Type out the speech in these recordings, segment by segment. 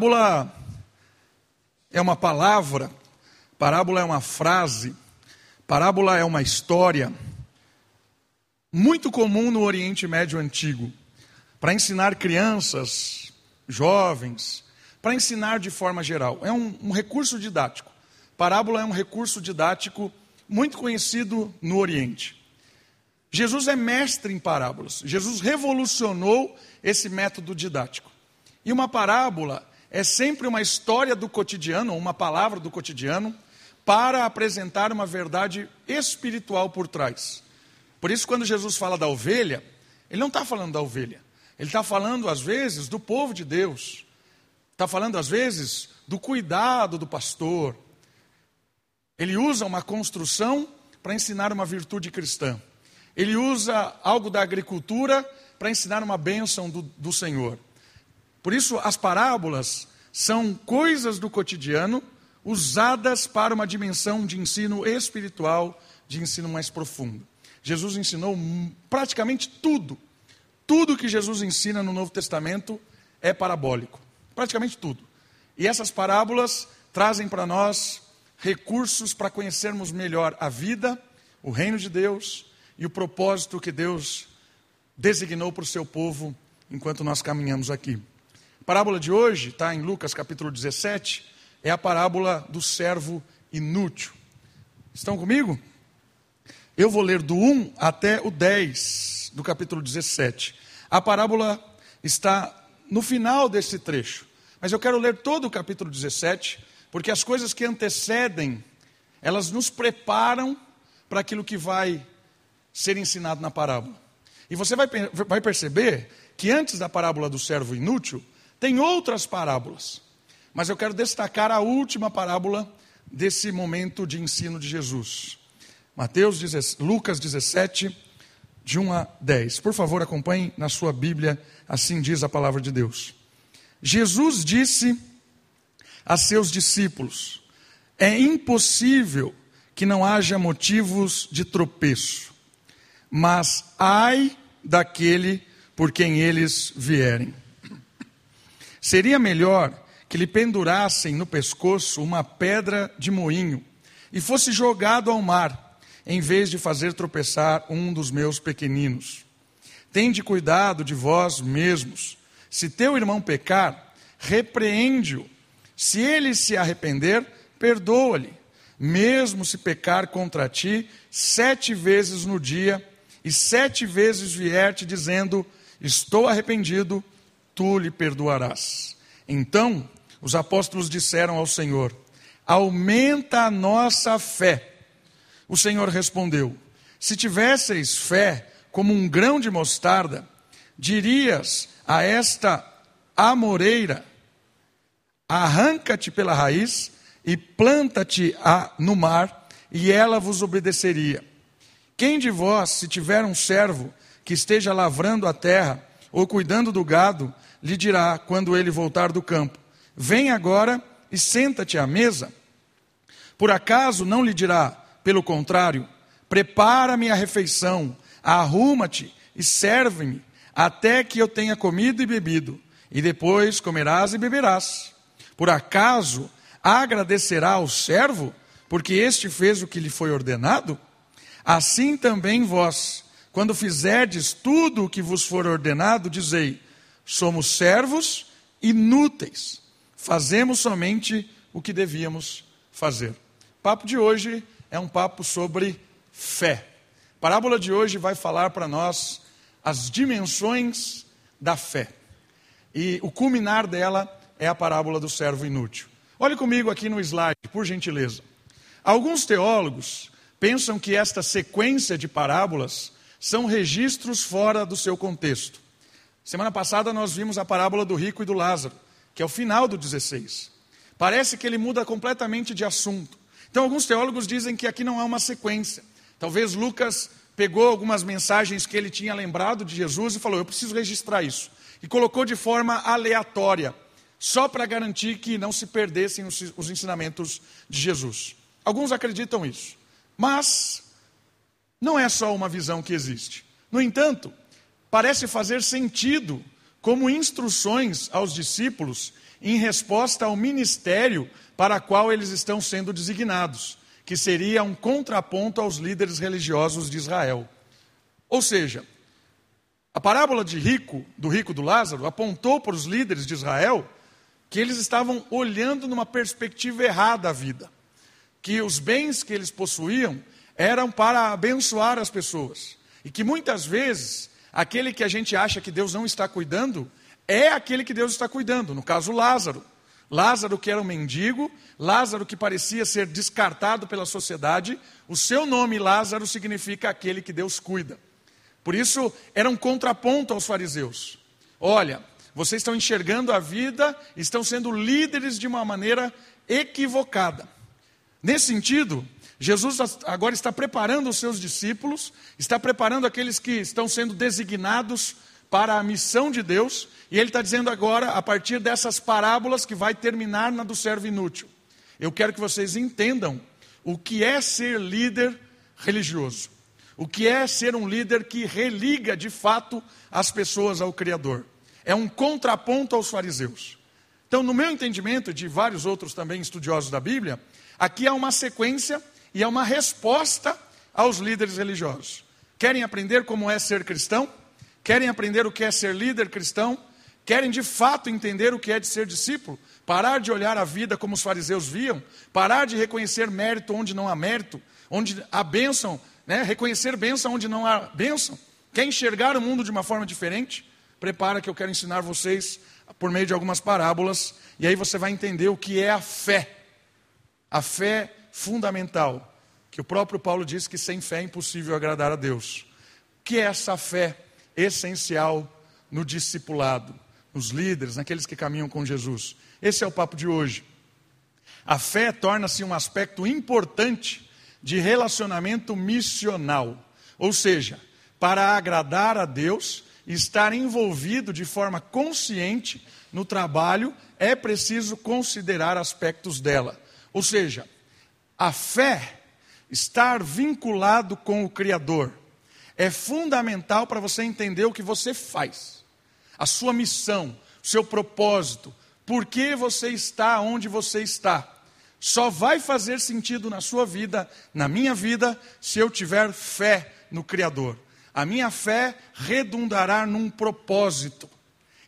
Parábola é uma palavra, parábola é uma frase, parábola é uma história muito comum no Oriente Médio Antigo, para ensinar crianças, jovens, para ensinar de forma geral. É um, um recurso didático. Parábola é um recurso didático muito conhecido no Oriente. Jesus é mestre em parábolas. Jesus revolucionou esse método didático. E uma parábola é sempre uma história do cotidiano, uma palavra do cotidiano, para apresentar uma verdade espiritual por trás. Por isso, quando Jesus fala da ovelha, ele não está falando da ovelha, ele está falando, às vezes, do povo de Deus, está falando, às vezes, do cuidado do pastor. Ele usa uma construção para ensinar uma virtude cristã, ele usa algo da agricultura para ensinar uma bênção do, do Senhor. Por isso, as parábolas são coisas do cotidiano usadas para uma dimensão de ensino espiritual, de ensino mais profundo. Jesus ensinou praticamente tudo. Tudo que Jesus ensina no Novo Testamento é parabólico. Praticamente tudo. E essas parábolas trazem para nós recursos para conhecermos melhor a vida, o reino de Deus e o propósito que Deus designou para o seu povo enquanto nós caminhamos aqui parábola de hoje está em Lucas capítulo 17, é a parábola do servo inútil. Estão comigo? Eu vou ler do 1 até o 10 do capítulo 17. A parábola está no final desse trecho, mas eu quero ler todo o capítulo 17, porque as coisas que antecedem, elas nos preparam para aquilo que vai ser ensinado na parábola. E você vai, vai perceber que antes da parábola do servo inútil, tem outras parábolas, mas eu quero destacar a última parábola desse momento de ensino de Jesus. Mateus, Lucas 17, de 1 a 10. Por favor, acompanhe na sua Bíblia, assim diz a palavra de Deus. Jesus disse a seus discípulos: É impossível que não haja motivos de tropeço, mas ai daquele por quem eles vierem. Seria melhor que lhe pendurassem no pescoço uma pedra de moinho e fosse jogado ao mar, em vez de fazer tropeçar um dos meus pequeninos. Tende cuidado de vós mesmos. Se teu irmão pecar, repreende-o. Se ele se arrepender, perdoa-lhe. Mesmo se pecar contra ti sete vezes no dia, e sete vezes vier te dizendo: Estou arrependido, tu lhe perdoarás. Então os apóstolos disseram ao Senhor: Aumenta a nossa fé. O Senhor respondeu: Se tivesseis fé como um grão de mostarda, dirias a esta amoreira: Arranca-te pela raiz e planta-te no mar, e ela vos obedeceria. Quem de vós, se tiver um servo que esteja lavrando a terra ou cuidando do gado, lhe dirá quando ele voltar do campo: Vem agora e senta-te à mesa. Por acaso não lhe dirá, pelo contrário, prepara-me a refeição, arruma-te e serve-me, até que eu tenha comido e bebido, e depois comerás e beberás. Por acaso agradecerá ao servo, porque este fez o que lhe foi ordenado? Assim também vós, quando fizerdes tudo o que vos for ordenado, dizei: somos servos inúteis. Fazemos somente o que devíamos fazer. O papo de hoje é um papo sobre fé. A parábola de hoje vai falar para nós as dimensões da fé. E o culminar dela é a parábola do servo inútil. Olhe comigo aqui no slide, por gentileza. Alguns teólogos pensam que esta sequência de parábolas são registros fora do seu contexto. Semana passada nós vimos a parábola do rico e do Lázaro, que é o final do 16. Parece que ele muda completamente de assunto. Então, alguns teólogos dizem que aqui não há uma sequência. Talvez Lucas pegou algumas mensagens que ele tinha lembrado de Jesus e falou: Eu preciso registrar isso. E colocou de forma aleatória, só para garantir que não se perdessem os ensinamentos de Jesus. Alguns acreditam isso. Mas não é só uma visão que existe. No entanto, parece fazer sentido como instruções aos discípulos em resposta ao ministério para qual eles estão sendo designados, que seria um contraponto aos líderes religiosos de Israel. Ou seja, a parábola de rico, do rico do Lázaro, apontou para os líderes de Israel que eles estavam olhando numa perspectiva errada a vida, que os bens que eles possuíam eram para abençoar as pessoas, e que muitas vezes aquele que a gente acha que Deus não está cuidando é aquele que Deus está cuidando, no caso Lázaro. Lázaro, que era um mendigo, Lázaro, que parecia ser descartado pela sociedade, o seu nome Lázaro significa aquele que Deus cuida. Por isso, era um contraponto aos fariseus. Olha, vocês estão enxergando a vida, estão sendo líderes de uma maneira equivocada. Nesse sentido, Jesus agora está preparando os seus discípulos, está preparando aqueles que estão sendo designados para a missão de Deus, e ele está dizendo agora, a partir dessas parábolas, que vai terminar na do servo inútil. Eu quero que vocês entendam o que é ser líder religioso, o que é ser um líder que religa de fato as pessoas ao Criador. É um contraponto aos fariseus. Então, no meu entendimento, de vários outros também estudiosos da Bíblia, aqui há uma sequência e é uma resposta aos líderes religiosos. Querem aprender como é ser cristão? Querem aprender o que é ser líder cristão? Querem de fato entender o que é de ser discípulo? Parar de olhar a vida como os fariseus viam? Parar de reconhecer mérito onde não há mérito? Onde há bênção, né? reconhecer bênção onde não há bênção? Quer enxergar o mundo de uma forma diferente? Prepara que eu quero ensinar vocês por meio de algumas parábolas, e aí você vai entender o que é a fé. A fé fundamental, que o próprio Paulo diz que sem fé é impossível agradar a Deus. Que é essa fé essencial no discipulado, nos líderes, naqueles que caminham com Jesus? Esse é o papo de hoje. A fé torna-se um aspecto importante de relacionamento missional, ou seja, para agradar a Deus estar envolvido de forma consciente no trabalho, é preciso considerar aspectos dela. Ou seja, a fé, estar vinculado com o Criador, é fundamental para você entender o que você faz, a sua missão, o seu propósito, por que você está onde você está. Só vai fazer sentido na sua vida, na minha vida, se eu tiver fé no Criador. A minha fé redundará num propósito.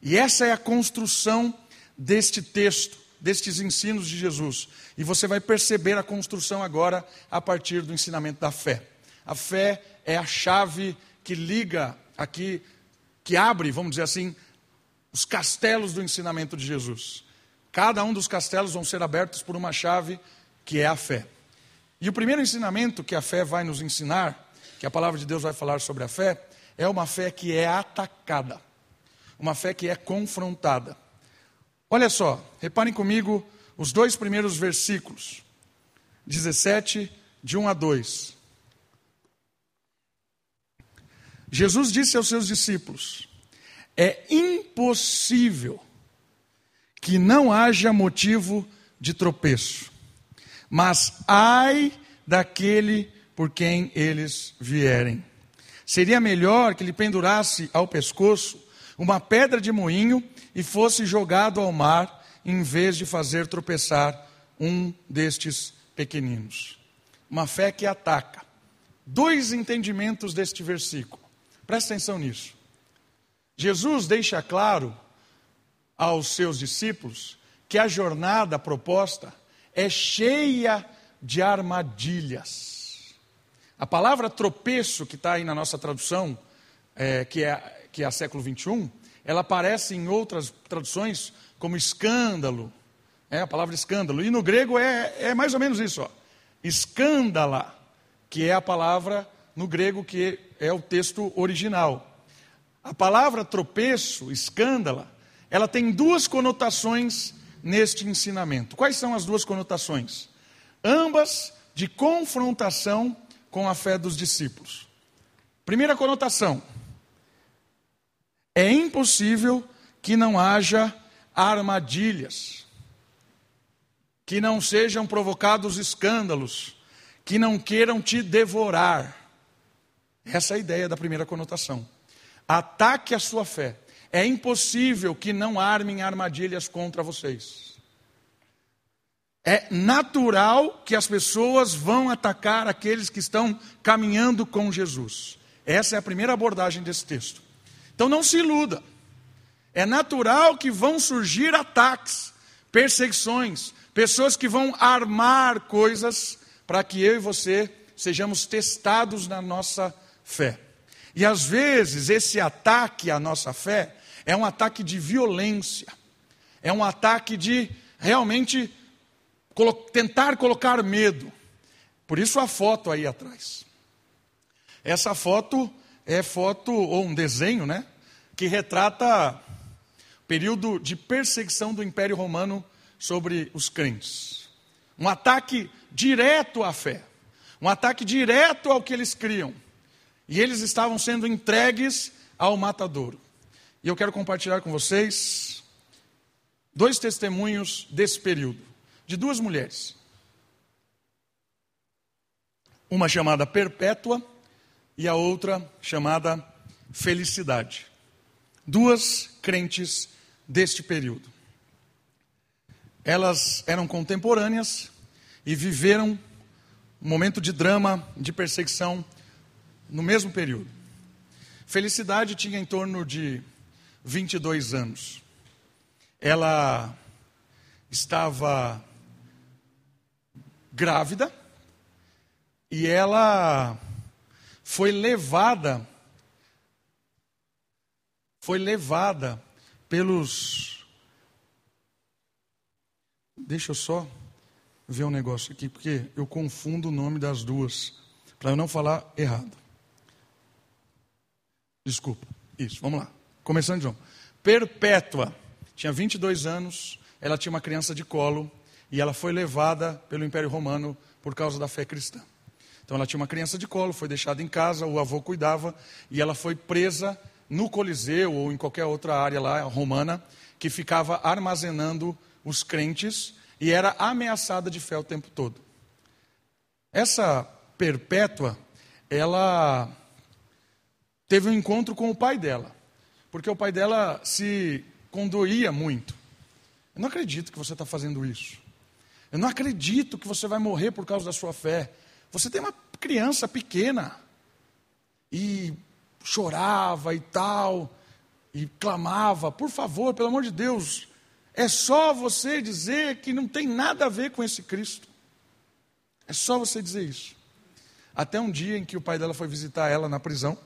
E essa é a construção deste texto destes ensinos de Jesus. E você vai perceber a construção agora a partir do ensinamento da fé. A fé é a chave que liga aqui, que abre, vamos dizer assim, os castelos do ensinamento de Jesus. Cada um dos castelos vão ser abertos por uma chave que é a fé. E o primeiro ensinamento que a fé vai nos ensinar, que a palavra de Deus vai falar sobre a fé, é uma fé que é atacada, uma fé que é confrontada. Olha só, reparem comigo os dois primeiros versículos, 17, de 1 a 2. Jesus disse aos seus discípulos: É impossível que não haja motivo de tropeço, mas ai daquele por quem eles vierem. Seria melhor que lhe pendurasse ao pescoço uma pedra de moinho e fosse jogado ao mar, em vez de fazer tropeçar um destes pequeninos. Uma fé que ataca. Dois entendimentos deste versículo. Presta atenção nisso. Jesus deixa claro aos seus discípulos que a jornada proposta é cheia de armadilhas. A palavra tropeço, que está aí na nossa tradução, é, que, é, que é a século 21, ela aparece em outras traduções como escândalo, é a palavra escândalo. E no grego é, é mais ou menos isso, ó. escândala, que é a palavra no grego que é o texto original. A palavra tropeço, escândala, ela tem duas conotações neste ensinamento. Quais são as duas conotações? Ambas de confrontação com a fé dos discípulos. Primeira conotação, é impossível que não haja armadilhas, que não sejam provocados escândalos, que não queiram te devorar. Essa é a ideia da primeira conotação. Ataque a sua fé. é impossível que não armem armadilhas contra vocês. É natural que as pessoas vão atacar aqueles que estão caminhando com Jesus. Essa é a primeira abordagem desse texto. Então não se iluda. É natural que vão surgir ataques, perseguições, pessoas que vão armar coisas para que eu e você sejamos testados na nossa fé. E às vezes esse ataque à nossa fé é um ataque de violência, é um ataque de realmente colo tentar colocar medo. Por isso a foto aí atrás. Essa foto é foto ou um desenho, né, que retrata o período de perseguição do Império Romano sobre os crentes. Um ataque direto à fé, um ataque direto ao que eles criam. E eles estavam sendo entregues ao matadouro. E eu quero compartilhar com vocês dois testemunhos desse período, de duas mulheres. Uma chamada Perpétua e a outra chamada Felicidade. Duas crentes deste período. Elas eram contemporâneas e viveram um momento de drama, de perseguição no mesmo período. Felicidade tinha em torno de 22 anos. Ela estava grávida e ela foi levada foi levada pelos Deixa eu só ver um negócio aqui, porque eu confundo o nome das duas, para eu não falar errado. Desculpa. Isso, vamos lá. Começando de novo. Perpétua. Tinha 22 anos, ela tinha uma criança de colo e ela foi levada pelo Império Romano por causa da fé cristã. Então ela tinha uma criança de colo, foi deixada em casa, o avô cuidava e ela foi presa no Coliseu ou em qualquer outra área lá romana que ficava armazenando os crentes e era ameaçada de fé o tempo todo. Essa perpétua, ela teve um encontro com o pai dela, porque o pai dela se condoía muito. Eu não acredito que você está fazendo isso. Eu não acredito que você vai morrer por causa da sua fé. Você tem uma criança pequena e chorava e tal, e clamava: por favor, pelo amor de Deus, é só você dizer que não tem nada a ver com esse Cristo. É só você dizer isso. Até um dia em que o pai dela foi visitar ela na prisão,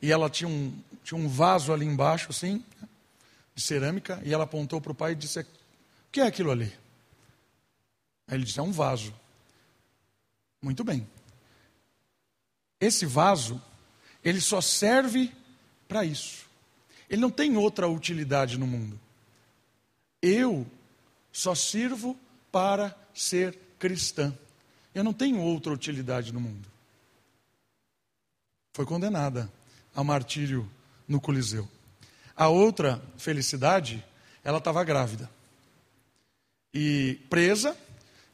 e ela tinha um, tinha um vaso ali embaixo, assim, de cerâmica, e ela apontou para o pai e disse: O que é aquilo ali? Aí ele disse: É um vaso. Muito bem. Esse vaso, ele só serve para isso. Ele não tem outra utilidade no mundo. Eu só sirvo para ser cristã. Eu não tenho outra utilidade no mundo. Foi condenada ao martírio no Coliseu. A outra felicidade, ela estava grávida. E presa,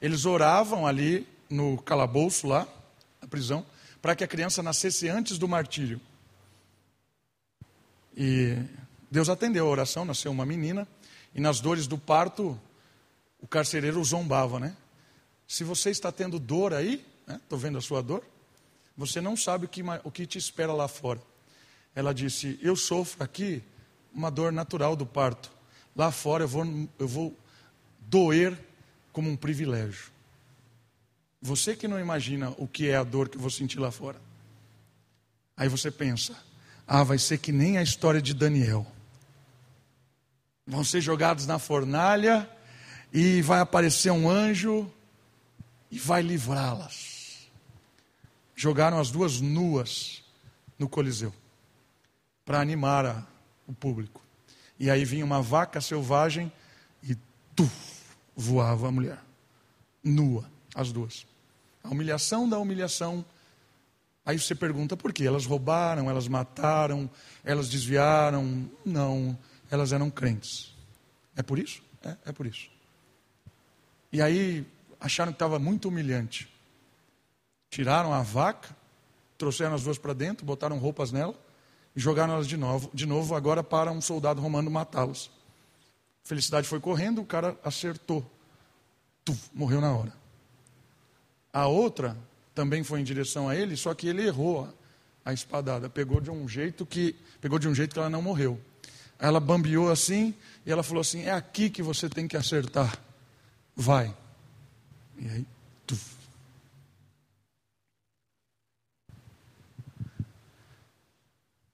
eles oravam ali no calabouço lá, na prisão, para que a criança nascesse antes do martírio. E Deus atendeu a oração, nasceu uma menina, e nas dores do parto, o carcereiro zombava, né? Se você está tendo dor aí, estou né? vendo a sua dor, você não sabe o que, o que te espera lá fora. Ela disse: Eu sofro aqui uma dor natural do parto. Lá fora eu vou, eu vou doer como um privilégio. Você que não imagina o que é a dor que eu vou sentir lá fora. Aí você pensa: Ah, vai ser que nem a história de Daniel. Vão ser jogados na fornalha e vai aparecer um anjo e vai livrá-las. Jogaram as duas nuas no Coliseu para animar a, o público. E aí vinha uma vaca selvagem e tu, voava a mulher, nua, as duas. A humilhação da humilhação. Aí você pergunta por quê? Elas roubaram, elas mataram, elas desviaram. Não, elas eram crentes. É por isso? É, é por isso. E aí acharam que estava muito humilhante. Tiraram a vaca, trouxeram as duas para dentro, botaram roupas nela e jogaram elas de novo, de novo agora para um soldado romano matá-las. Felicidade foi correndo, o cara acertou. Tuf, morreu na hora. A outra também foi em direção a ele, só que ele errou a, espadada, pegou de um jeito que pegou de um jeito que ela não morreu. Ela bambeou assim e ela falou assim: "É aqui que você tem que acertar. Vai". E aí, tuf.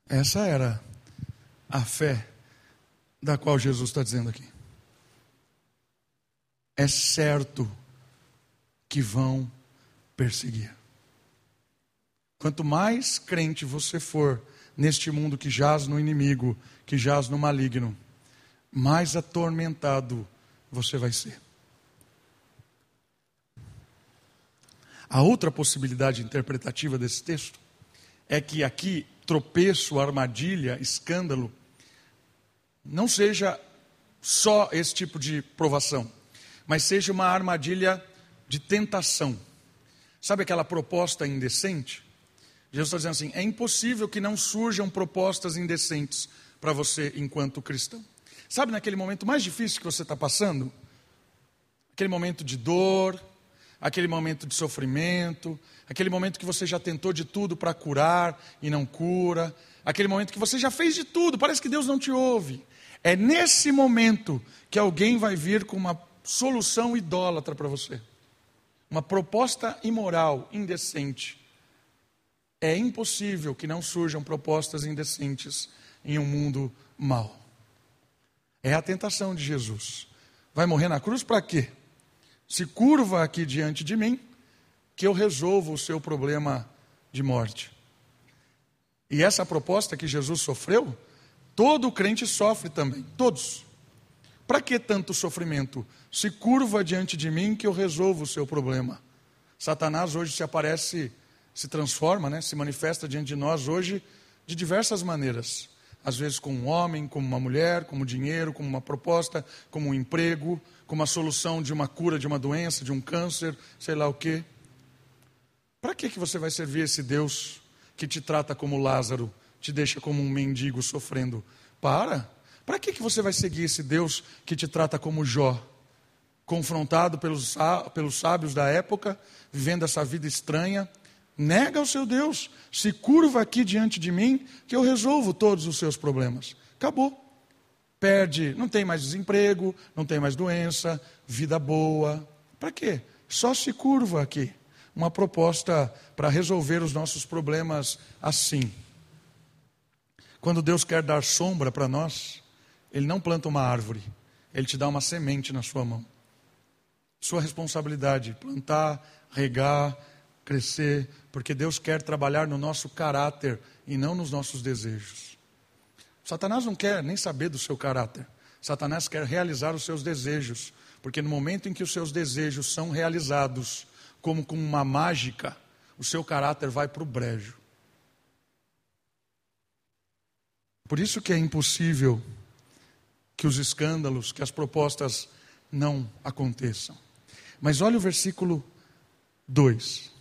Essa era a fé da qual Jesus está dizendo aqui. É certo que vão perseguir. Quanto mais crente você for neste mundo que jaz no inimigo, que jaz no maligno, mais atormentado você vai ser. A outra possibilidade interpretativa desse texto é que aqui tropeço, armadilha, escândalo, não seja só esse tipo de provação, mas seja uma armadilha de tentação. Sabe aquela proposta indecente? Jesus está dizendo assim: é impossível que não surjam propostas indecentes para você enquanto cristão. Sabe naquele momento mais difícil que você está passando? Aquele momento de dor, aquele momento de sofrimento, aquele momento que você já tentou de tudo para curar e não cura, aquele momento que você já fez de tudo, parece que Deus não te ouve. É nesse momento que alguém vai vir com uma solução idólatra para você, uma proposta imoral, indecente. É impossível que não surjam propostas indecentes em um mundo mau. É a tentação de Jesus. Vai morrer na cruz para quê? se curva aqui diante de mim, que eu resolvo o seu problema de morte. E essa proposta que Jesus sofreu, todo crente sofre também, todos. Para que tanto sofrimento? Se curva diante de mim que eu resolvo o seu problema. Satanás hoje se aparece, se transforma, né? se manifesta diante de nós hoje de diversas maneiras. Às vezes com um homem, como uma mulher, como dinheiro, como uma proposta, como um emprego, como a solução de uma cura de uma doença, de um câncer, sei lá o quê. Para que, que você vai servir esse Deus que te trata como Lázaro, te deixa como um mendigo sofrendo? Para! Para que, que você vai seguir esse Deus que te trata como Jó? Confrontado pelos, pelos sábios da época, vivendo essa vida estranha, nega o seu Deus, se curva aqui diante de mim, que eu resolvo todos os seus problemas. Acabou perde, não tem mais desemprego, não tem mais doença, vida boa. Para quê? Só se curva aqui. Uma proposta para resolver os nossos problemas assim. Quando Deus quer dar sombra para nós, Ele não planta uma árvore, Ele te dá uma semente na sua mão. Sua responsabilidade, plantar, regar, crescer, porque Deus quer trabalhar no nosso caráter e não nos nossos desejos. Satanás não quer nem saber do seu caráter. Satanás quer realizar os seus desejos, porque no momento em que os seus desejos são realizados, como com uma mágica, o seu caráter vai para o brejo. Por isso que é impossível que os escândalos, que as propostas não aconteçam. Mas olha o versículo 2.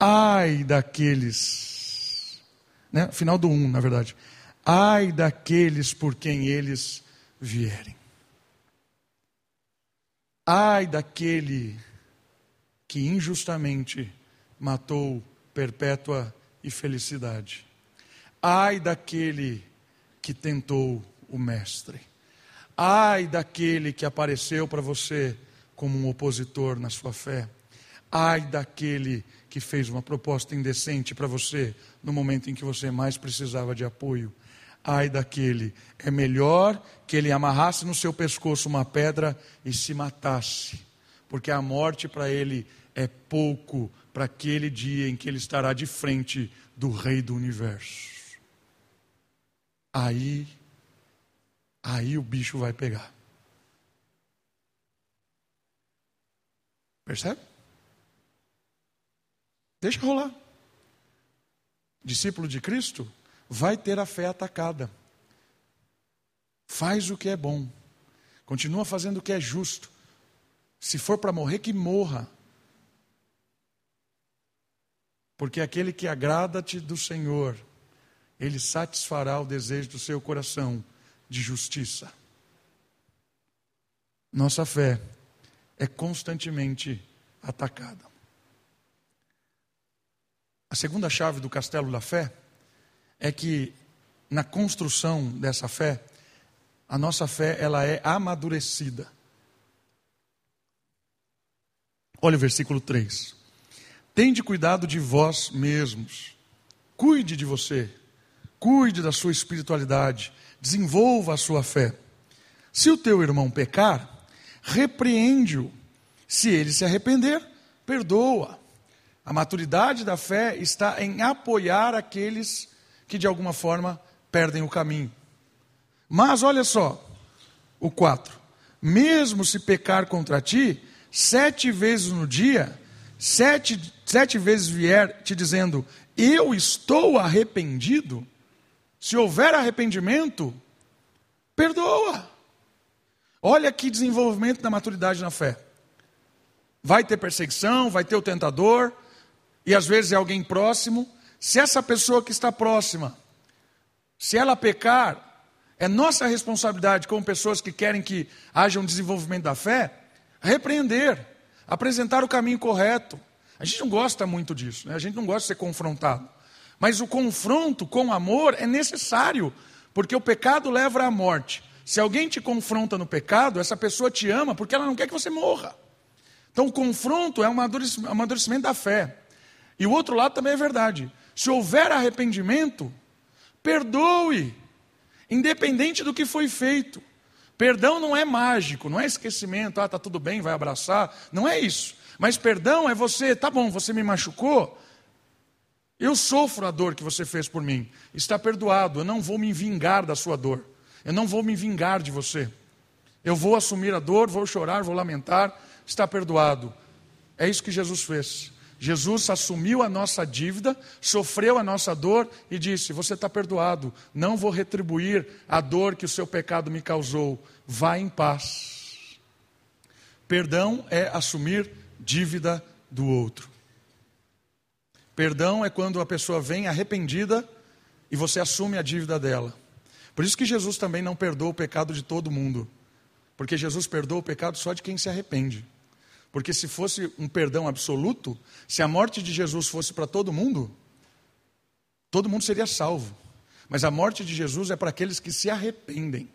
Ai daqueles né? final do 1, na verdade. Ai daqueles por quem eles vierem. Ai daquele que injustamente matou perpétua e felicidade. Ai daquele que tentou o Mestre. Ai daquele que apareceu para você como um opositor na sua fé. Ai daquele que fez uma proposta indecente para você no momento em que você mais precisava de apoio. Ai daquele, é melhor que ele amarrasse no seu pescoço uma pedra e se matasse, porque a morte para ele é pouco para aquele dia em que ele estará de frente do Rei do universo. Aí, aí o bicho vai pegar. Percebe? Deixa rolar. Discípulo de Cristo vai ter a fé atacada. Faz o que é bom. Continua fazendo o que é justo. Se for para morrer, que morra. Porque aquele que agrada-te do Senhor, ele satisfará o desejo do seu coração de justiça. Nossa fé é constantemente atacada. A segunda chave do castelo da fé é que na construção dessa fé, a nossa fé ela é amadurecida. Olha o versículo 3. Tende cuidado de vós mesmos. Cuide de você. Cuide da sua espiritualidade. Desenvolva a sua fé. Se o teu irmão pecar, repreende-o. Se ele se arrepender, perdoa. A maturidade da fé está em apoiar aqueles que de alguma forma perdem o caminho. Mas olha só, o 4: mesmo se pecar contra ti, sete vezes no dia, sete, sete vezes vier te dizendo, eu estou arrependido, se houver arrependimento, perdoa. Olha que desenvolvimento da maturidade na fé. Vai ter perseguição, vai ter o tentador, e às vezes é alguém próximo. Se essa pessoa que está próxima, se ela pecar, é nossa responsabilidade, como pessoas que querem que haja um desenvolvimento da fé, repreender, apresentar o caminho correto. A gente não gosta muito disso, né? a gente não gosta de ser confrontado. Mas o confronto com amor é necessário, porque o pecado leva à morte. Se alguém te confronta no pecado, essa pessoa te ama porque ela não quer que você morra. Então, o confronto é um amadurecimento da fé. E o outro lado também é verdade. Se houver arrependimento, perdoe, independente do que foi feito. Perdão não é mágico, não é esquecimento, ah, tá tudo bem, vai abraçar. Não é isso. Mas perdão é você, tá bom, você me machucou, eu sofro a dor que você fez por mim. Está perdoado, eu não vou me vingar da sua dor. Eu não vou me vingar de você. Eu vou assumir a dor, vou chorar, vou lamentar. Está perdoado. É isso que Jesus fez. Jesus assumiu a nossa dívida, sofreu a nossa dor e disse: Você está perdoado, não vou retribuir a dor que o seu pecado me causou. Vá em paz. Perdão é assumir dívida do outro. Perdão é quando a pessoa vem arrependida e você assume a dívida dela. Por isso que Jesus também não perdoa o pecado de todo mundo. Porque Jesus perdoa o pecado só de quem se arrepende. Porque se fosse um perdão absoluto, se a morte de Jesus fosse para todo mundo, todo mundo seria salvo. Mas a morte de Jesus é para aqueles que se arrependem.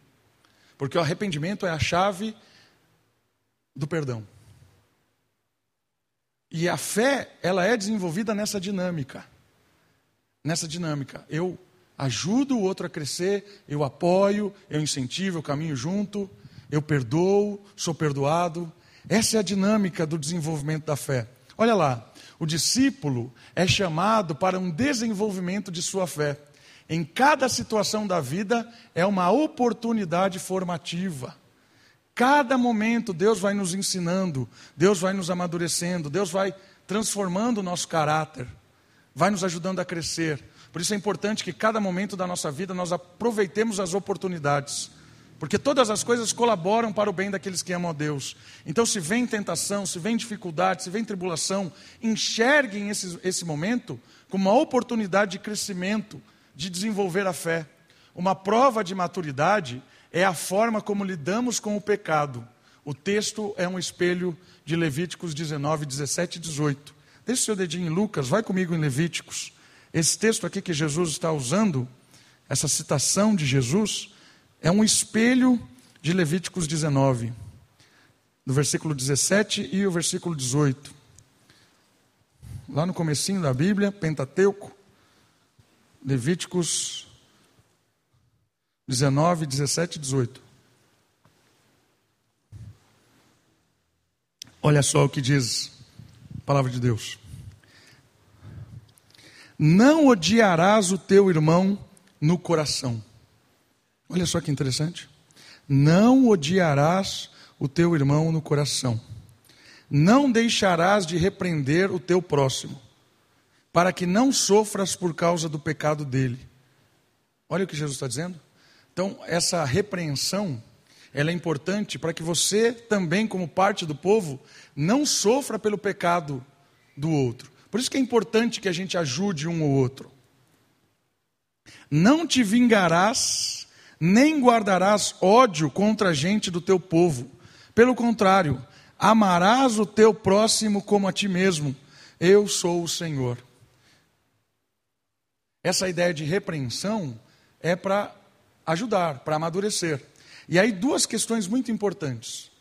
Porque o arrependimento é a chave do perdão. E a fé, ela é desenvolvida nessa dinâmica. Nessa dinâmica. Eu ajudo o outro a crescer, eu apoio, eu incentivo, eu caminho junto, eu perdoo, sou perdoado. Essa é a dinâmica do desenvolvimento da fé. Olha lá, o discípulo é chamado para um desenvolvimento de sua fé. Em cada situação da vida é uma oportunidade formativa. Cada momento Deus vai nos ensinando, Deus vai nos amadurecendo, Deus vai transformando o nosso caráter, vai nos ajudando a crescer. Por isso é importante que cada momento da nossa vida nós aproveitemos as oportunidades. Porque todas as coisas colaboram para o bem daqueles que amam a Deus. Então, se vem tentação, se vem dificuldade, se vem tribulação, enxerguem esse, esse momento como uma oportunidade de crescimento, de desenvolver a fé. Uma prova de maturidade é a forma como lidamos com o pecado. O texto é um espelho de Levíticos 19, 17 e 18. Deixe seu dedinho em Lucas, vai comigo em Levíticos. Esse texto aqui que Jesus está usando, essa citação de Jesus, é um espelho de Levíticos 19, do versículo 17 e o versículo 18. Lá no comecinho da Bíblia, Pentateuco, Levíticos 19, 17 e 18. Olha só o que diz a palavra de Deus. Não odiarás o teu irmão no coração. Olha só que interessante. Não odiarás o teu irmão no coração. Não deixarás de repreender o teu próximo, para que não sofras por causa do pecado dele. Olha o que Jesus está dizendo. Então, essa repreensão, ela é importante para que você também, como parte do povo, não sofra pelo pecado do outro. Por isso que é importante que a gente ajude um ou outro. Não te vingarás, nem guardarás ódio contra a gente do teu povo. Pelo contrário, amarás o teu próximo como a ti mesmo. Eu sou o Senhor. Essa ideia de repreensão é para ajudar, para amadurecer. E aí, duas questões muito importantes.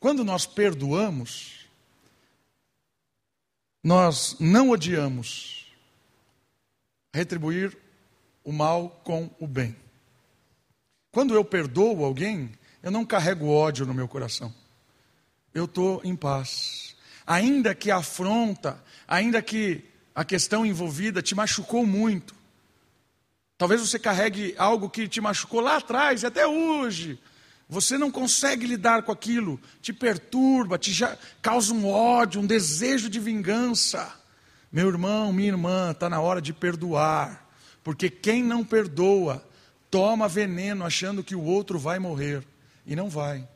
Quando nós perdoamos, nós não odiamos retribuir o mal com o bem. Quando eu perdoo alguém, eu não carrego ódio no meu coração. Eu estou em paz. Ainda que a afronta, ainda que a questão envolvida te machucou muito. Talvez você carregue algo que te machucou lá atrás e até hoje. Você não consegue lidar com aquilo, te perturba, te já, causa um ódio, um desejo de vingança. Meu irmão, minha irmã, está na hora de perdoar, porque quem não perdoa toma veneno achando que o outro vai morrer e não vai.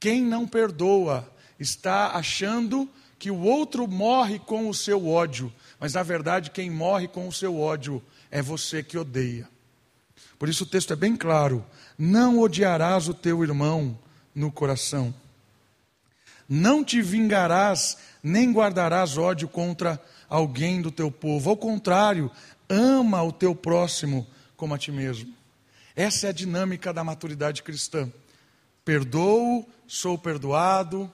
Quem não perdoa está achando que o outro morre com o seu ódio, mas na verdade quem morre com o seu ódio é você que odeia. Por isso o texto é bem claro: não odiarás o teu irmão no coração. Não te vingarás, nem guardarás ódio contra alguém do teu povo. Ao contrário, ama o teu próximo como a ti mesmo. Essa é a dinâmica da maturidade cristã. Perdoo, sou perdoado,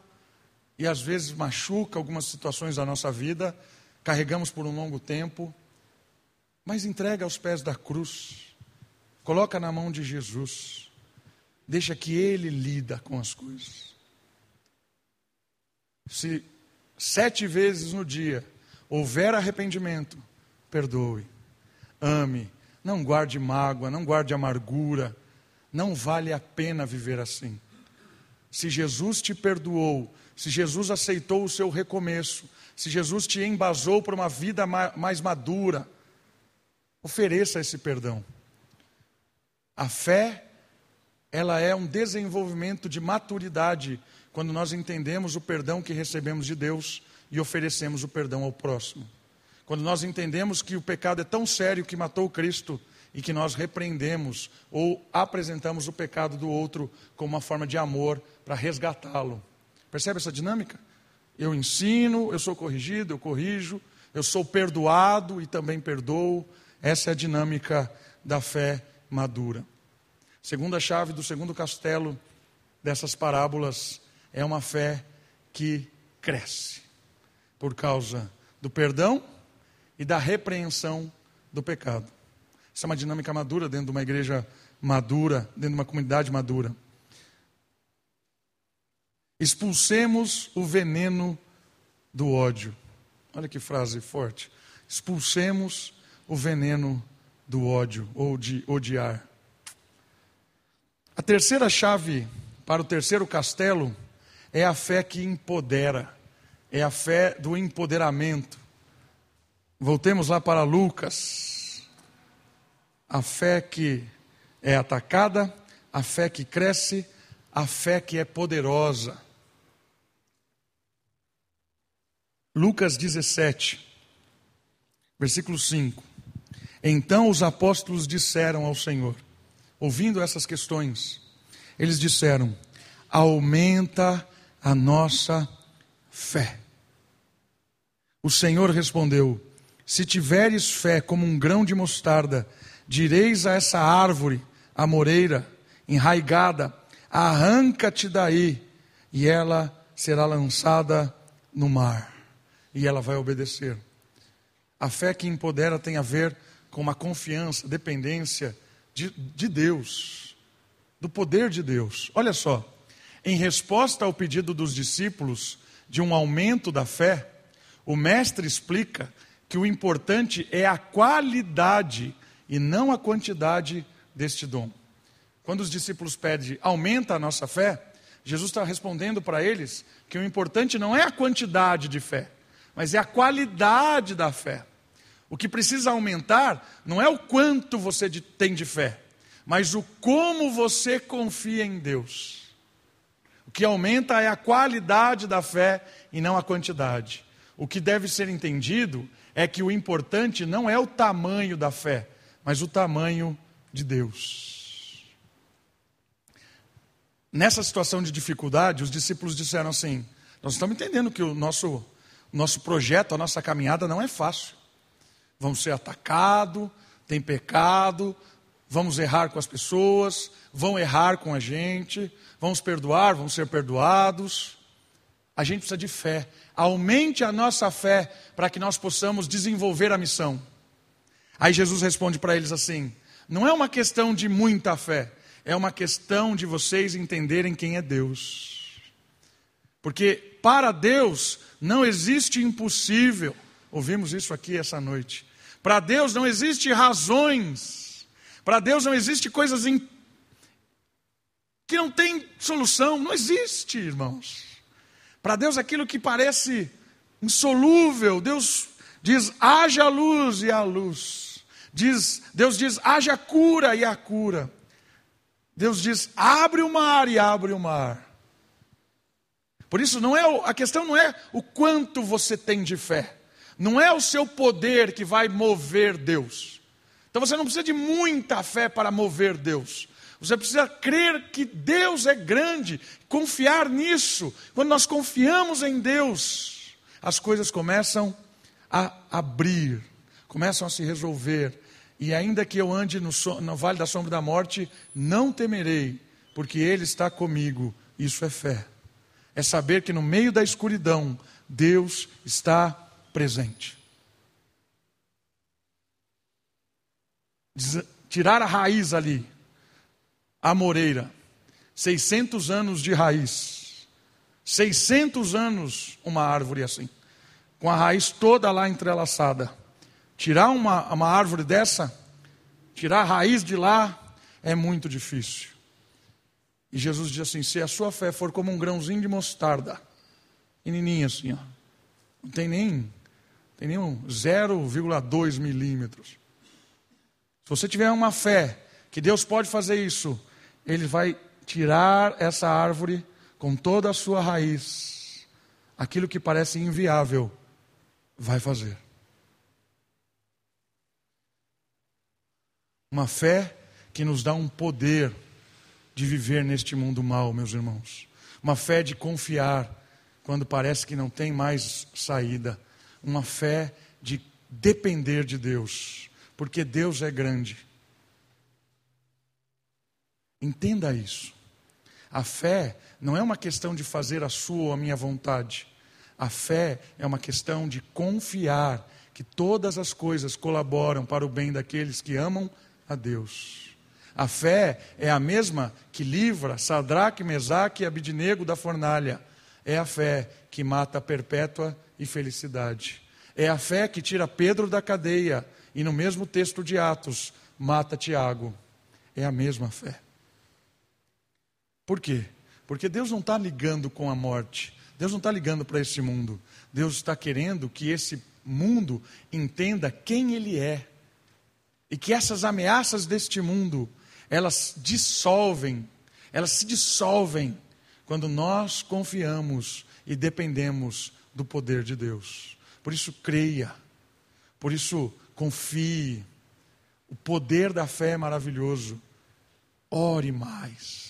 e às vezes machuca algumas situações da nossa vida, carregamos por um longo tempo, mas entrega aos pés da cruz, coloca na mão de Jesus, deixa que Ele lida com as coisas. Se sete vezes no dia houver arrependimento, perdoe, ame, não guarde mágoa, não guarde amargura, não vale a pena viver assim. Se Jesus te perdoou, se Jesus aceitou o seu recomeço, se Jesus te embasou para uma vida mais madura, ofereça esse perdão. A fé, ela é um desenvolvimento de maturidade quando nós entendemos o perdão que recebemos de Deus e oferecemos o perdão ao próximo. Quando nós entendemos que o pecado é tão sério que matou Cristo e que nós repreendemos ou apresentamos o pecado do outro como uma forma de amor para resgatá-lo. Percebe essa dinâmica? Eu ensino, eu sou corrigido, eu corrijo, eu sou perdoado e também perdoo. Essa é a dinâmica da fé madura. Segunda chave do segundo castelo dessas parábolas é uma fé que cresce por causa do perdão e da repreensão do pecado. Isso é uma dinâmica madura dentro de uma igreja madura, dentro de uma comunidade madura. Expulsemos o veneno do ódio. Olha que frase forte. Expulsemos o veneno do ódio ou de odiar. A terceira chave para o terceiro castelo é a fé que empodera, é a fé do empoderamento. Voltemos lá para Lucas, a fé que é atacada, a fé que cresce, a fé que é poderosa. Lucas 17, versículo 5. Então os apóstolos disseram ao Senhor, ouvindo essas questões, eles disseram: Aumenta a nossa fé. O Senhor respondeu: Se tiveres fé como um grão de mostarda, Direis a essa árvore, a moreira, enraigada, arranca-te daí, e ela será lançada no mar, e ela vai obedecer. A fé que empodera tem a ver com uma confiança, dependência de, de Deus, do poder de Deus. Olha só, em resposta ao pedido dos discípulos de um aumento da fé, o Mestre explica que o importante é a qualidade e não a quantidade deste dom. Quando os discípulos pedem, aumenta a nossa fé, Jesus está respondendo para eles que o importante não é a quantidade de fé, mas é a qualidade da fé. O que precisa aumentar não é o quanto você tem de fé, mas o como você confia em Deus. O que aumenta é a qualidade da fé e não a quantidade. o que deve ser entendido é que o importante não é o tamanho da fé, mas o tamanho de Deus. Nessa situação de dificuldade, os discípulos disseram assim: Nós estamos entendendo que o nosso, nosso projeto, a nossa caminhada não é fácil. Vamos ser atacados, tem pecado, vamos errar com as pessoas, vão errar com a gente, vamos perdoar, vamos ser perdoados. A gente precisa de fé. Aumente a nossa fé para que nós possamos desenvolver a missão. Aí Jesus responde para eles assim: não é uma questão de muita fé, é uma questão de vocês entenderem quem é Deus. Porque para Deus não existe impossível. Ouvimos isso aqui essa noite. Para Deus não existe razões. Para Deus não existe coisas in... que não tem solução. Não existe, irmãos. Para Deus, aquilo que parece insolúvel, Deus diz: haja luz e a luz. Diz, Deus diz: haja cura e a cura. Deus diz: abre o mar e abre o mar. Por isso, não é a questão não é o quanto você tem de fé, não é o seu poder que vai mover Deus. Então você não precisa de muita fé para mover Deus. Você precisa crer que Deus é grande, confiar nisso. Quando nós confiamos em Deus, as coisas começam a abrir, começam a se resolver. E ainda que eu ande no, no vale da sombra da morte, não temerei, porque Ele está comigo. Isso é fé. É saber que no meio da escuridão, Deus está presente. Tirar a raiz ali a moreira. 600 anos de raiz. 600 anos uma árvore assim. Com a raiz toda lá entrelaçada. Tirar uma, uma árvore dessa, tirar a raiz de lá, é muito difícil. E Jesus diz assim: se a sua fé for como um grãozinho de mostarda, pequenininho assim, ó, não tem nem, tem nem 0,2 milímetros. Se você tiver uma fé que Deus pode fazer isso, ele vai tirar essa árvore com toda a sua raiz. Aquilo que parece inviável, vai fazer. Uma fé que nos dá um poder de viver neste mundo mal, meus irmãos. Uma fé de confiar quando parece que não tem mais saída. Uma fé de depender de Deus, porque Deus é grande. Entenda isso. A fé não é uma questão de fazer a sua ou a minha vontade. A fé é uma questão de confiar que todas as coisas colaboram para o bem daqueles que amam a Deus. A fé é a mesma que livra Sadraque, Mesaque e Abidnego da fornalha. É a fé que mata a perpétua e felicidade. É a fé que tira Pedro da cadeia e no mesmo texto de Atos mata Tiago. É a mesma fé. Por quê? Porque Deus não está ligando com a morte. Deus não está ligando para esse mundo. Deus está querendo que esse mundo entenda quem Ele é. E que essas ameaças deste mundo, elas dissolvem, elas se dissolvem quando nós confiamos e dependemos do poder de Deus. Por isso, creia. Por isso, confie. O poder da fé é maravilhoso. Ore mais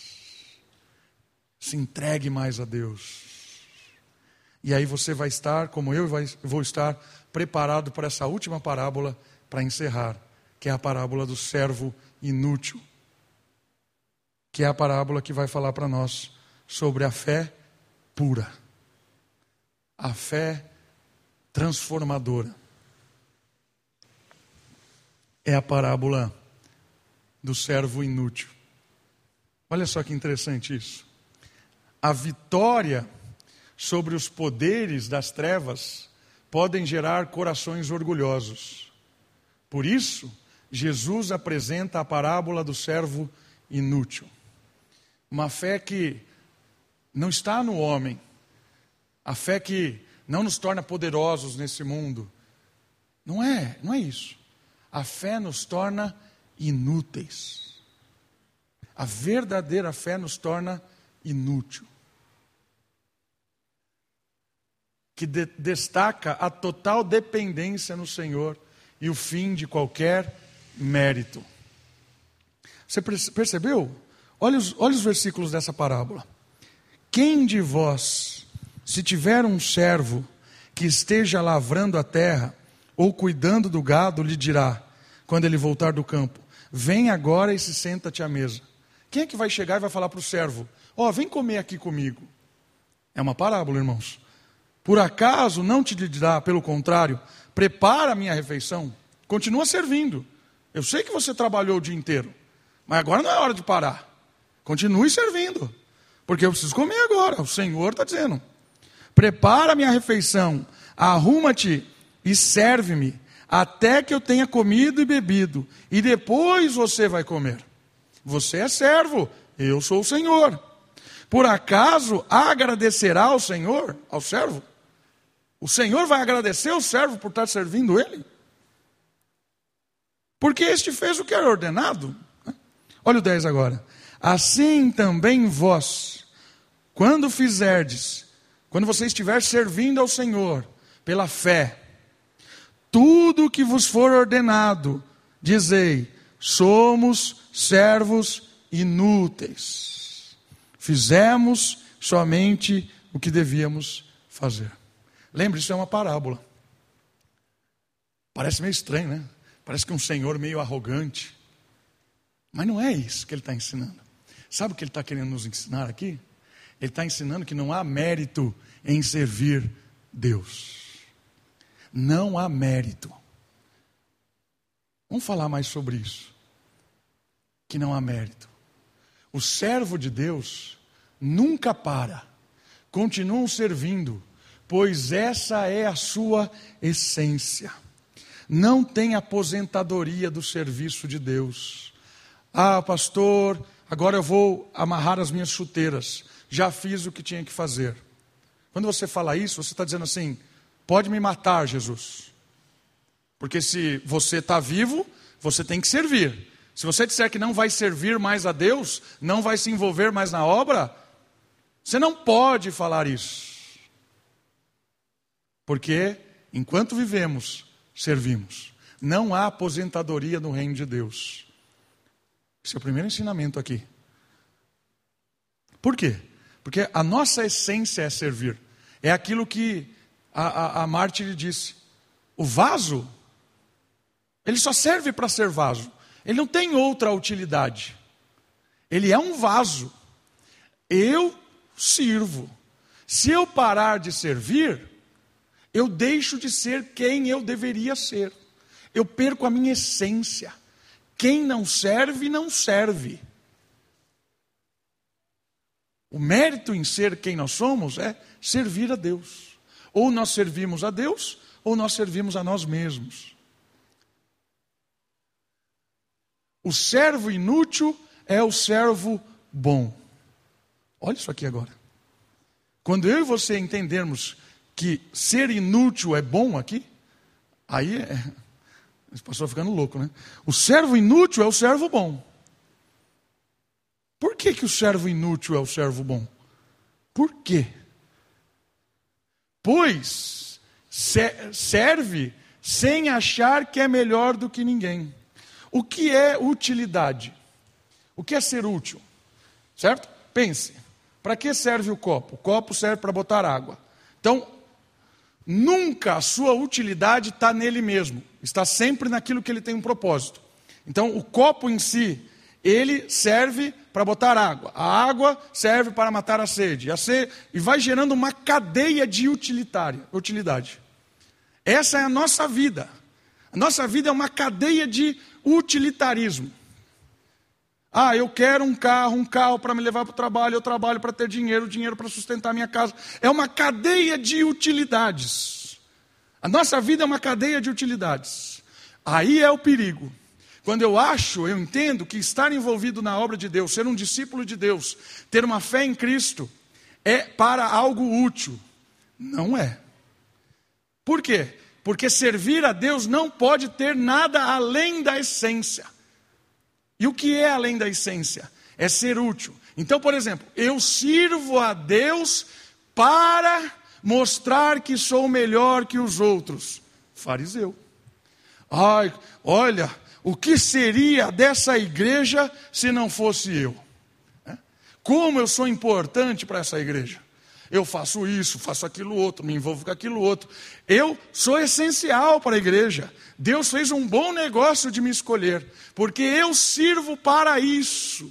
se entregue mais a Deus. E aí você vai estar, como eu vou estar, preparado para essa última parábola para encerrar, que é a parábola do servo inútil, que é a parábola que vai falar para nós sobre a fé pura, a fé transformadora. É a parábola do servo inútil. Olha só que interessante isso a vitória sobre os poderes das trevas podem gerar corações orgulhosos. Por isso, Jesus apresenta a parábola do servo inútil. Uma fé que não está no homem, a fé que não nos torna poderosos nesse mundo. Não é, não é isso. A fé nos torna inúteis. A verdadeira fé nos torna inútil. que de destaca a total dependência no Senhor e o fim de qualquer mérito. Você percebeu? Olha os, olha os versículos dessa parábola. Quem de vós, se tiver um servo que esteja lavrando a terra ou cuidando do gado, lhe dirá, quando ele voltar do campo: Vem agora e se senta-te à mesa. Quem é que vai chegar e vai falar para o servo: Ó, oh, vem comer aqui comigo? É uma parábola, irmãos. Por acaso não te dirá, pelo contrário, prepara a minha refeição, continua servindo. Eu sei que você trabalhou o dia inteiro, mas agora não é hora de parar. Continue servindo, porque eu preciso comer agora. O Senhor está dizendo: prepara minha refeição, arruma-te e serve-me, até que eu tenha comido e bebido, e depois você vai comer. Você é servo, eu sou o Senhor. Por acaso agradecerá ao Senhor, ao servo? O Senhor vai agradecer ao servo por estar servindo ele? Porque este fez o que era ordenado. Olha o 10 agora. Assim também vós, quando fizerdes, quando você estiver servindo ao Senhor pela fé, tudo o que vos for ordenado, dizei: somos servos inúteis. Fizemos somente o que devíamos fazer. Lembre, isso é uma parábola. Parece meio estranho, né? Parece que um senhor meio arrogante. Mas não é isso que ele está ensinando. Sabe o que ele está querendo nos ensinar aqui? Ele está ensinando que não há mérito em servir Deus. Não há mérito. Vamos falar mais sobre isso. Que não há mérito. O servo de Deus nunca para, continuam servindo, pois essa é a sua essência. Não tem aposentadoria do serviço de Deus. Ah, pastor, agora eu vou amarrar as minhas chuteiras. Já fiz o que tinha que fazer. Quando você fala isso, você está dizendo assim: pode me matar, Jesus. Porque se você está vivo, você tem que servir. Se você disser que não vai servir mais a Deus, não vai se envolver mais na obra, você não pode falar isso. Porque enquanto vivemos, servimos. Não há aposentadoria no reino de Deus. Esse é o primeiro ensinamento aqui. Por quê? Porque a nossa essência é servir. É aquilo que a, a, a disse. O vaso, ele só serve para ser vaso. Ele não tem outra utilidade. Ele é um vaso. Eu sirvo. Se eu parar de servir, eu deixo de ser quem eu deveria ser. Eu perco a minha essência. Quem não serve, não serve. O mérito em ser quem nós somos é servir a Deus. Ou nós servimos a Deus, ou nós servimos a nós mesmos. O servo inútil é o servo bom. Olha isso aqui agora. Quando eu e você entendermos que ser inútil é bom aqui, aí é. Esse pastor ficando louco, né? O servo inútil é o servo bom. Por que, que o servo inútil é o servo bom? Por quê? Pois serve sem achar que é melhor do que ninguém. O que é utilidade? O que é ser útil? Certo? Pense. Para que serve o copo? O copo serve para botar água. Então, nunca a sua utilidade está nele mesmo, está sempre naquilo que ele tem um propósito. Então, o copo em si, ele serve para botar água, a água serve para matar a sede, a sede e vai gerando uma cadeia de utilitária, utilidade. Essa é a nossa vida. A nossa vida é uma cadeia de utilitarismo. Ah, eu quero um carro, um carro para me levar para o trabalho, eu trabalho para ter dinheiro, dinheiro para sustentar minha casa. É uma cadeia de utilidades. A nossa vida é uma cadeia de utilidades. Aí é o perigo. Quando eu acho, eu entendo que estar envolvido na obra de Deus, ser um discípulo de Deus, ter uma fé em Cristo, é para algo útil. Não é. Por quê? Porque servir a Deus não pode ter nada além da essência. E o que é além da essência? É ser útil. Então, por exemplo, eu sirvo a Deus para mostrar que sou melhor que os outros. Fariseu. Ai, olha, o que seria dessa igreja se não fosse eu? Como eu sou importante para essa igreja? Eu faço isso, faço aquilo outro, me envolvo com aquilo outro. Eu sou essencial para a igreja. Deus fez um bom negócio de me escolher, porque eu sirvo para isso.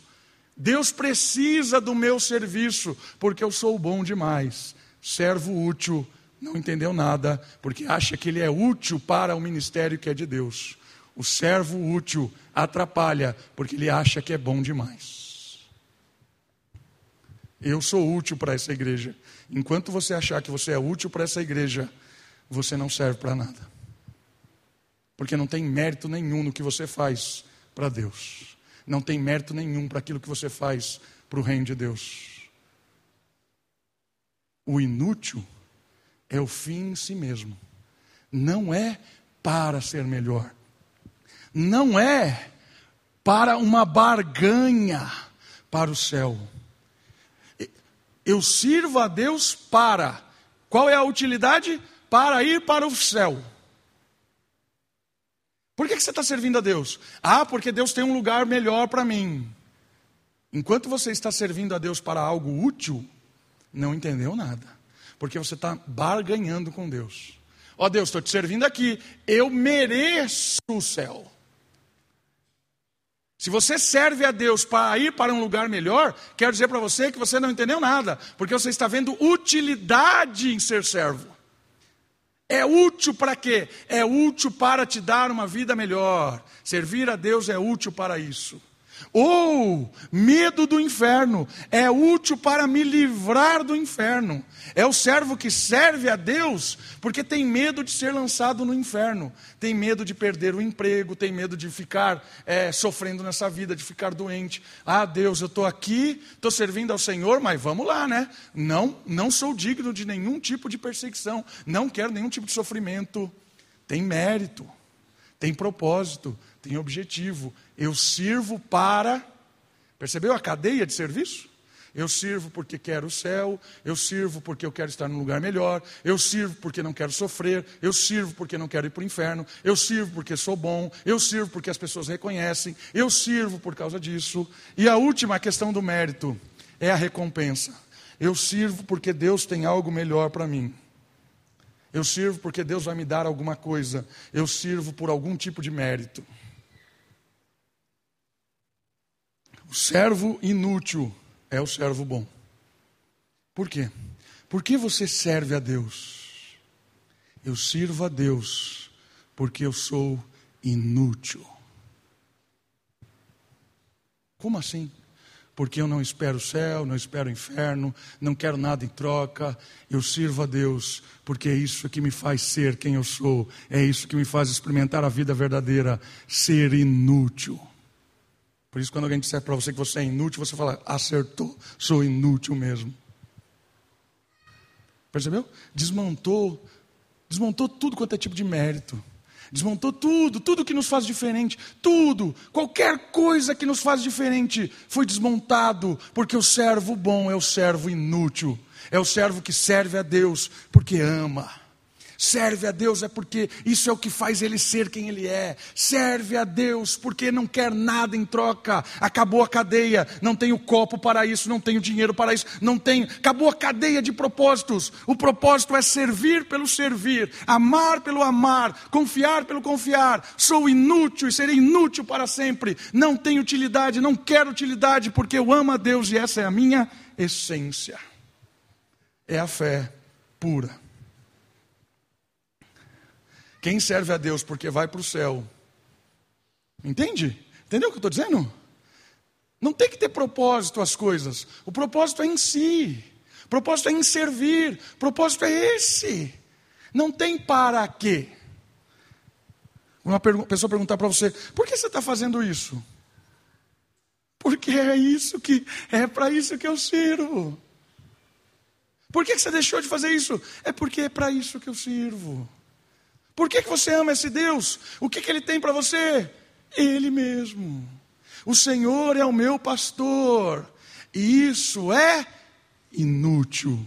Deus precisa do meu serviço, porque eu sou bom demais. Servo útil, não entendeu nada, porque acha que ele é útil para o ministério que é de Deus. O servo útil atrapalha, porque ele acha que é bom demais. Eu sou útil para essa igreja. Enquanto você achar que você é útil para essa igreja, você não serve para nada. Porque não tem mérito nenhum no que você faz para Deus não tem mérito nenhum para aquilo que você faz para o reino de Deus. O inútil é o fim em si mesmo, não é para ser melhor, não é para uma barganha para o céu. Eu sirvo a Deus para. Qual é a utilidade? Para ir para o céu. Por que, você está servindo a Deus? Ah, porque Deus tem um lugar melhor para mim. Enquanto você está servindo a Deus para algo útil, não entendeu nada. Porque você está barganhando com Deus. Ó oh, Deus, estou te servindo aqui, eu mereço o céu. Se você serve a Deus para ir para um lugar melhor, quero dizer para você que você não entendeu nada, porque você está vendo utilidade em ser servo. É útil para quê? É útil para te dar uma vida melhor. Servir a Deus é útil para isso. Ou medo do inferno é útil para me livrar do inferno. É o servo que serve a Deus porque tem medo de ser lançado no inferno, tem medo de perder o emprego, tem medo de ficar é, sofrendo nessa vida, de ficar doente. Ah, Deus, eu estou aqui, estou servindo ao Senhor, mas vamos lá, né? Não, não sou digno de nenhum tipo de perseguição, não quero nenhum tipo de sofrimento. Tem mérito, tem propósito, tem objetivo. Eu sirvo para. Percebeu a cadeia de serviço? Eu sirvo porque quero o céu, eu sirvo porque eu quero estar num lugar melhor, eu sirvo porque não quero sofrer, eu sirvo porque não quero ir para o inferno, eu sirvo porque sou bom, eu sirvo porque as pessoas reconhecem, eu sirvo por causa disso. E a última questão do mérito é a recompensa. Eu sirvo porque Deus tem algo melhor para mim. Eu sirvo porque Deus vai me dar alguma coisa. Eu sirvo por algum tipo de mérito. O servo inútil é o servo bom. Por quê? Por que você serve a Deus? Eu sirvo a Deus porque eu sou inútil. Como assim? Porque eu não espero o céu, não espero o inferno, não quero nada em troca. Eu sirvo a Deus porque é isso que me faz ser quem eu sou, é isso que me faz experimentar a vida verdadeira, ser inútil. Por isso, quando alguém disser para você que você é inútil, você fala, acertou, sou inútil mesmo. Percebeu? Desmontou, desmontou tudo quanto é tipo de mérito. Desmontou tudo, tudo que nos faz diferente, tudo, qualquer coisa que nos faz diferente foi desmontado, porque o servo bom é o servo inútil, é o servo que serve a Deus porque ama. Serve a Deus é porque isso é o que faz ele ser quem ele é. Serve a Deus porque não quer nada em troca. Acabou a cadeia, não tenho copo para isso, não tenho dinheiro para isso, não tenho. Acabou a cadeia de propósitos. O propósito é servir pelo servir, amar pelo amar, confiar pelo confiar. Sou inútil e serei inútil para sempre. Não tenho utilidade, não quero utilidade porque eu amo a Deus e essa é a minha essência. É a fé pura. Quem serve a Deus porque vai para o céu. Entende? Entendeu o que eu estou dizendo? Não tem que ter propósito as coisas. O propósito é em si. O propósito é em servir. O propósito é esse. Não tem para quê. Uma pessoa perguntar para você: por que você está fazendo isso? Porque é isso que é para isso que eu sirvo. Por que você deixou de fazer isso? É porque é para isso que eu sirvo. Por que, que você ama esse Deus? O que, que ele tem para você? Ele mesmo. O Senhor é o meu pastor. E isso é inútil.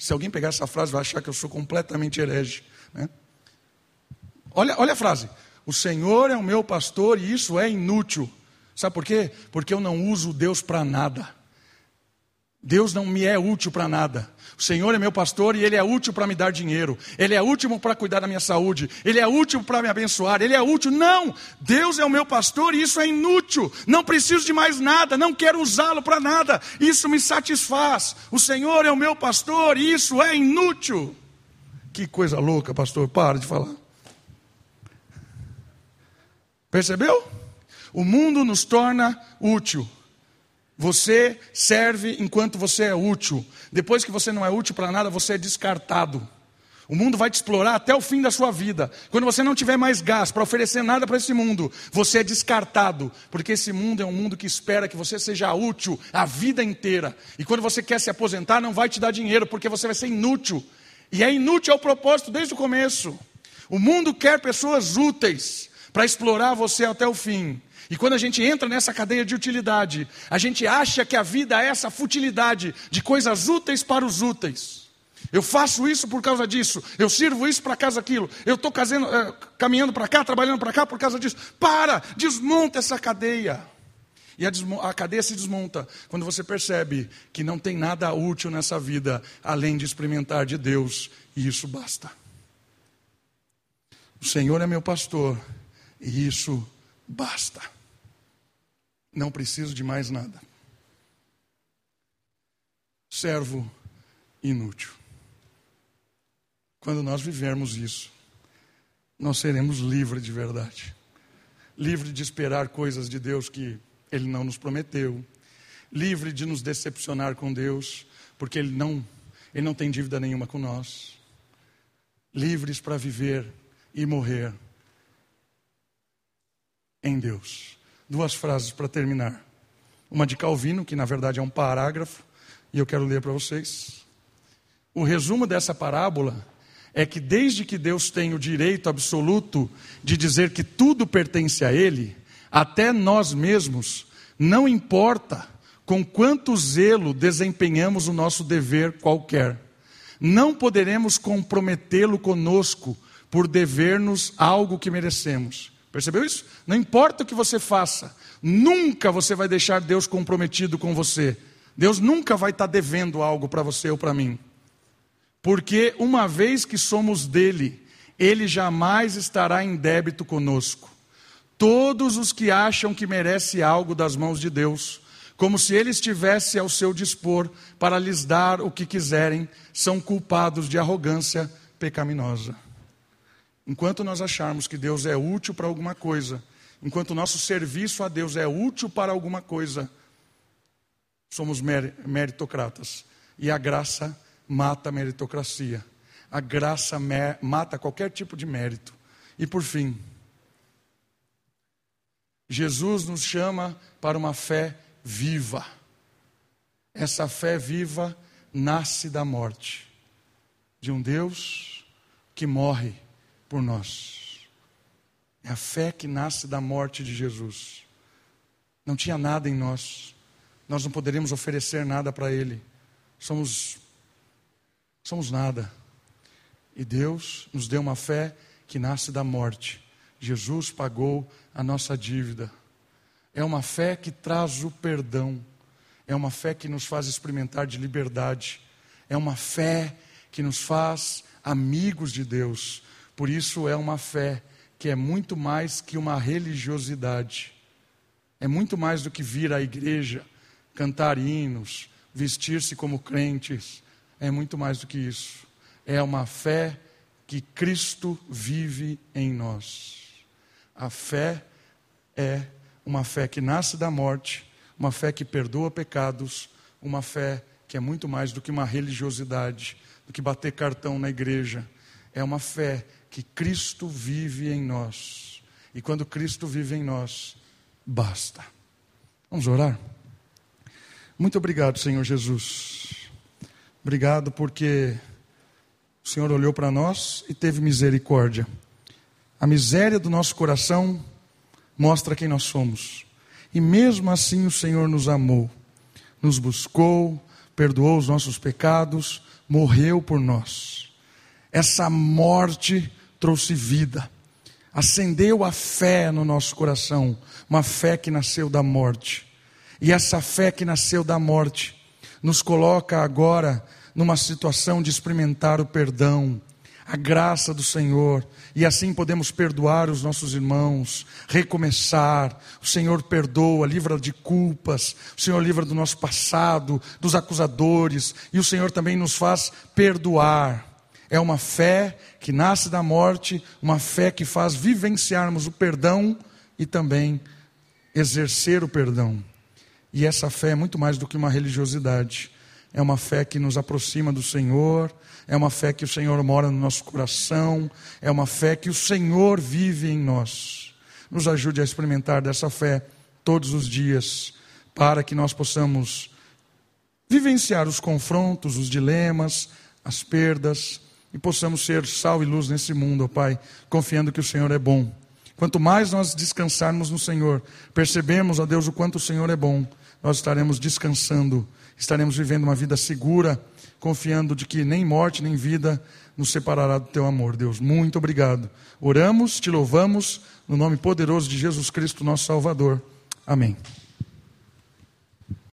Se alguém pegar essa frase, vai achar que eu sou completamente herege. Né? Olha, olha a frase: O Senhor é o meu pastor e isso é inútil. Sabe por quê? Porque eu não uso Deus para nada. Deus não me é útil para nada. O Senhor é meu pastor e Ele é útil para me dar dinheiro. Ele é útil para cuidar da minha saúde. Ele é útil para me abençoar. Ele é útil. Não! Deus é o meu pastor e isso é inútil. Não preciso de mais nada. Não quero usá-lo para nada. Isso me satisfaz. O Senhor é o meu pastor e isso é inútil. Que coisa louca, pastor. Para de falar. Percebeu? O mundo nos torna útil. Você serve enquanto você é útil. Depois que você não é útil para nada, você é descartado. O mundo vai te explorar até o fim da sua vida. Quando você não tiver mais gás para oferecer nada para esse mundo, você é descartado, porque esse mundo é um mundo que espera que você seja útil a vida inteira. E quando você quer se aposentar, não vai te dar dinheiro, porque você vai ser inútil. E é inútil ao propósito desde o começo. O mundo quer pessoas úteis para explorar você até o fim. E quando a gente entra nessa cadeia de utilidade, a gente acha que a vida é essa futilidade de coisas úteis para os úteis. Eu faço isso por causa disso, eu sirvo isso para casa aquilo, eu estou é, caminhando para cá, trabalhando para cá por causa disso. Para, desmonta essa cadeia. E a, a, cadeia se desmonta quando você percebe que não tem nada útil nessa vida além de experimentar de Deus, e isso basta. O Senhor é meu pastor, e isso basta. Não preciso de mais nada. Servo inútil. Quando nós vivermos isso, nós seremos livres de verdade. Livre de esperar coisas de Deus que Ele não nos prometeu. Livre de nos decepcionar com Deus, porque Ele não, Ele não tem dívida nenhuma com nós. Livres para viver e morrer em Deus duas frases para terminar. Uma de Calvino, que na verdade é um parágrafo, e eu quero ler para vocês. O resumo dessa parábola é que desde que Deus tem o direito absoluto de dizer que tudo pertence a Ele, até nós mesmos, não importa com quanto zelo desempenhamos o nosso dever qualquer, não poderemos comprometê-lo conosco por dever-nos algo que merecemos. Percebeu isso? Não importa o que você faça, nunca você vai deixar Deus comprometido com você. Deus nunca vai estar devendo algo para você ou para mim. Porque uma vez que somos dele, ele jamais estará em débito conosco. Todos os que acham que merece algo das mãos de Deus, como se ele estivesse ao seu dispor para lhes dar o que quiserem, são culpados de arrogância pecaminosa. Enquanto nós acharmos que Deus é útil para alguma coisa, enquanto o nosso serviço a Deus é útil para alguma coisa, somos meritocratas. E a graça mata a meritocracia. A graça mata qualquer tipo de mérito. E por fim, Jesus nos chama para uma fé viva. Essa fé viva nasce da morte de um Deus que morre por nós. É a fé que nasce da morte de Jesus. Não tinha nada em nós. Nós não poderíamos oferecer nada para Ele. Somos, somos nada. E Deus nos deu uma fé que nasce da morte. Jesus pagou a nossa dívida. É uma fé que traz o perdão. É uma fé que nos faz experimentar de liberdade. É uma fé que nos faz amigos de Deus. Por isso é uma fé que é muito mais que uma religiosidade. É muito mais do que vir à igreja, cantar hinos, vestir-se como crentes. É muito mais do que isso. É uma fé que Cristo vive em nós. A fé é uma fé que nasce da morte, uma fé que perdoa pecados, uma fé que é muito mais do que uma religiosidade, do que bater cartão na igreja. É uma fé que Cristo vive em nós. E quando Cristo vive em nós, basta. Vamos orar? Muito obrigado, Senhor Jesus. Obrigado porque o Senhor olhou para nós e teve misericórdia. A miséria do nosso coração mostra quem nós somos. E mesmo assim o Senhor nos amou, nos buscou, perdoou os nossos pecados, morreu por nós. Essa morte trouxe vida, acendeu a fé no nosso coração, uma fé que nasceu da morte. E essa fé que nasceu da morte nos coloca agora numa situação de experimentar o perdão, a graça do Senhor, e assim podemos perdoar os nossos irmãos, recomeçar. O Senhor perdoa, livra de culpas, o Senhor livra do nosso passado, dos acusadores, e o Senhor também nos faz perdoar. É uma fé que nasce da morte, uma fé que faz vivenciarmos o perdão e também exercer o perdão. E essa fé é muito mais do que uma religiosidade é uma fé que nos aproxima do Senhor, é uma fé que o Senhor mora no nosso coração, é uma fé que o Senhor vive em nós. Nos ajude a experimentar dessa fé todos os dias, para que nós possamos vivenciar os confrontos, os dilemas, as perdas, e possamos ser sal e luz nesse mundo, ó Pai, confiando que o Senhor é bom. Quanto mais nós descansarmos no Senhor, percebemos, ó Deus, o quanto o Senhor é bom, nós estaremos descansando estaremos vivendo uma vida segura, confiando de que nem morte nem vida nos separará do teu amor, Deus. Muito obrigado. Oramos, te louvamos, no nome poderoso de Jesus Cristo, nosso Salvador. Amém.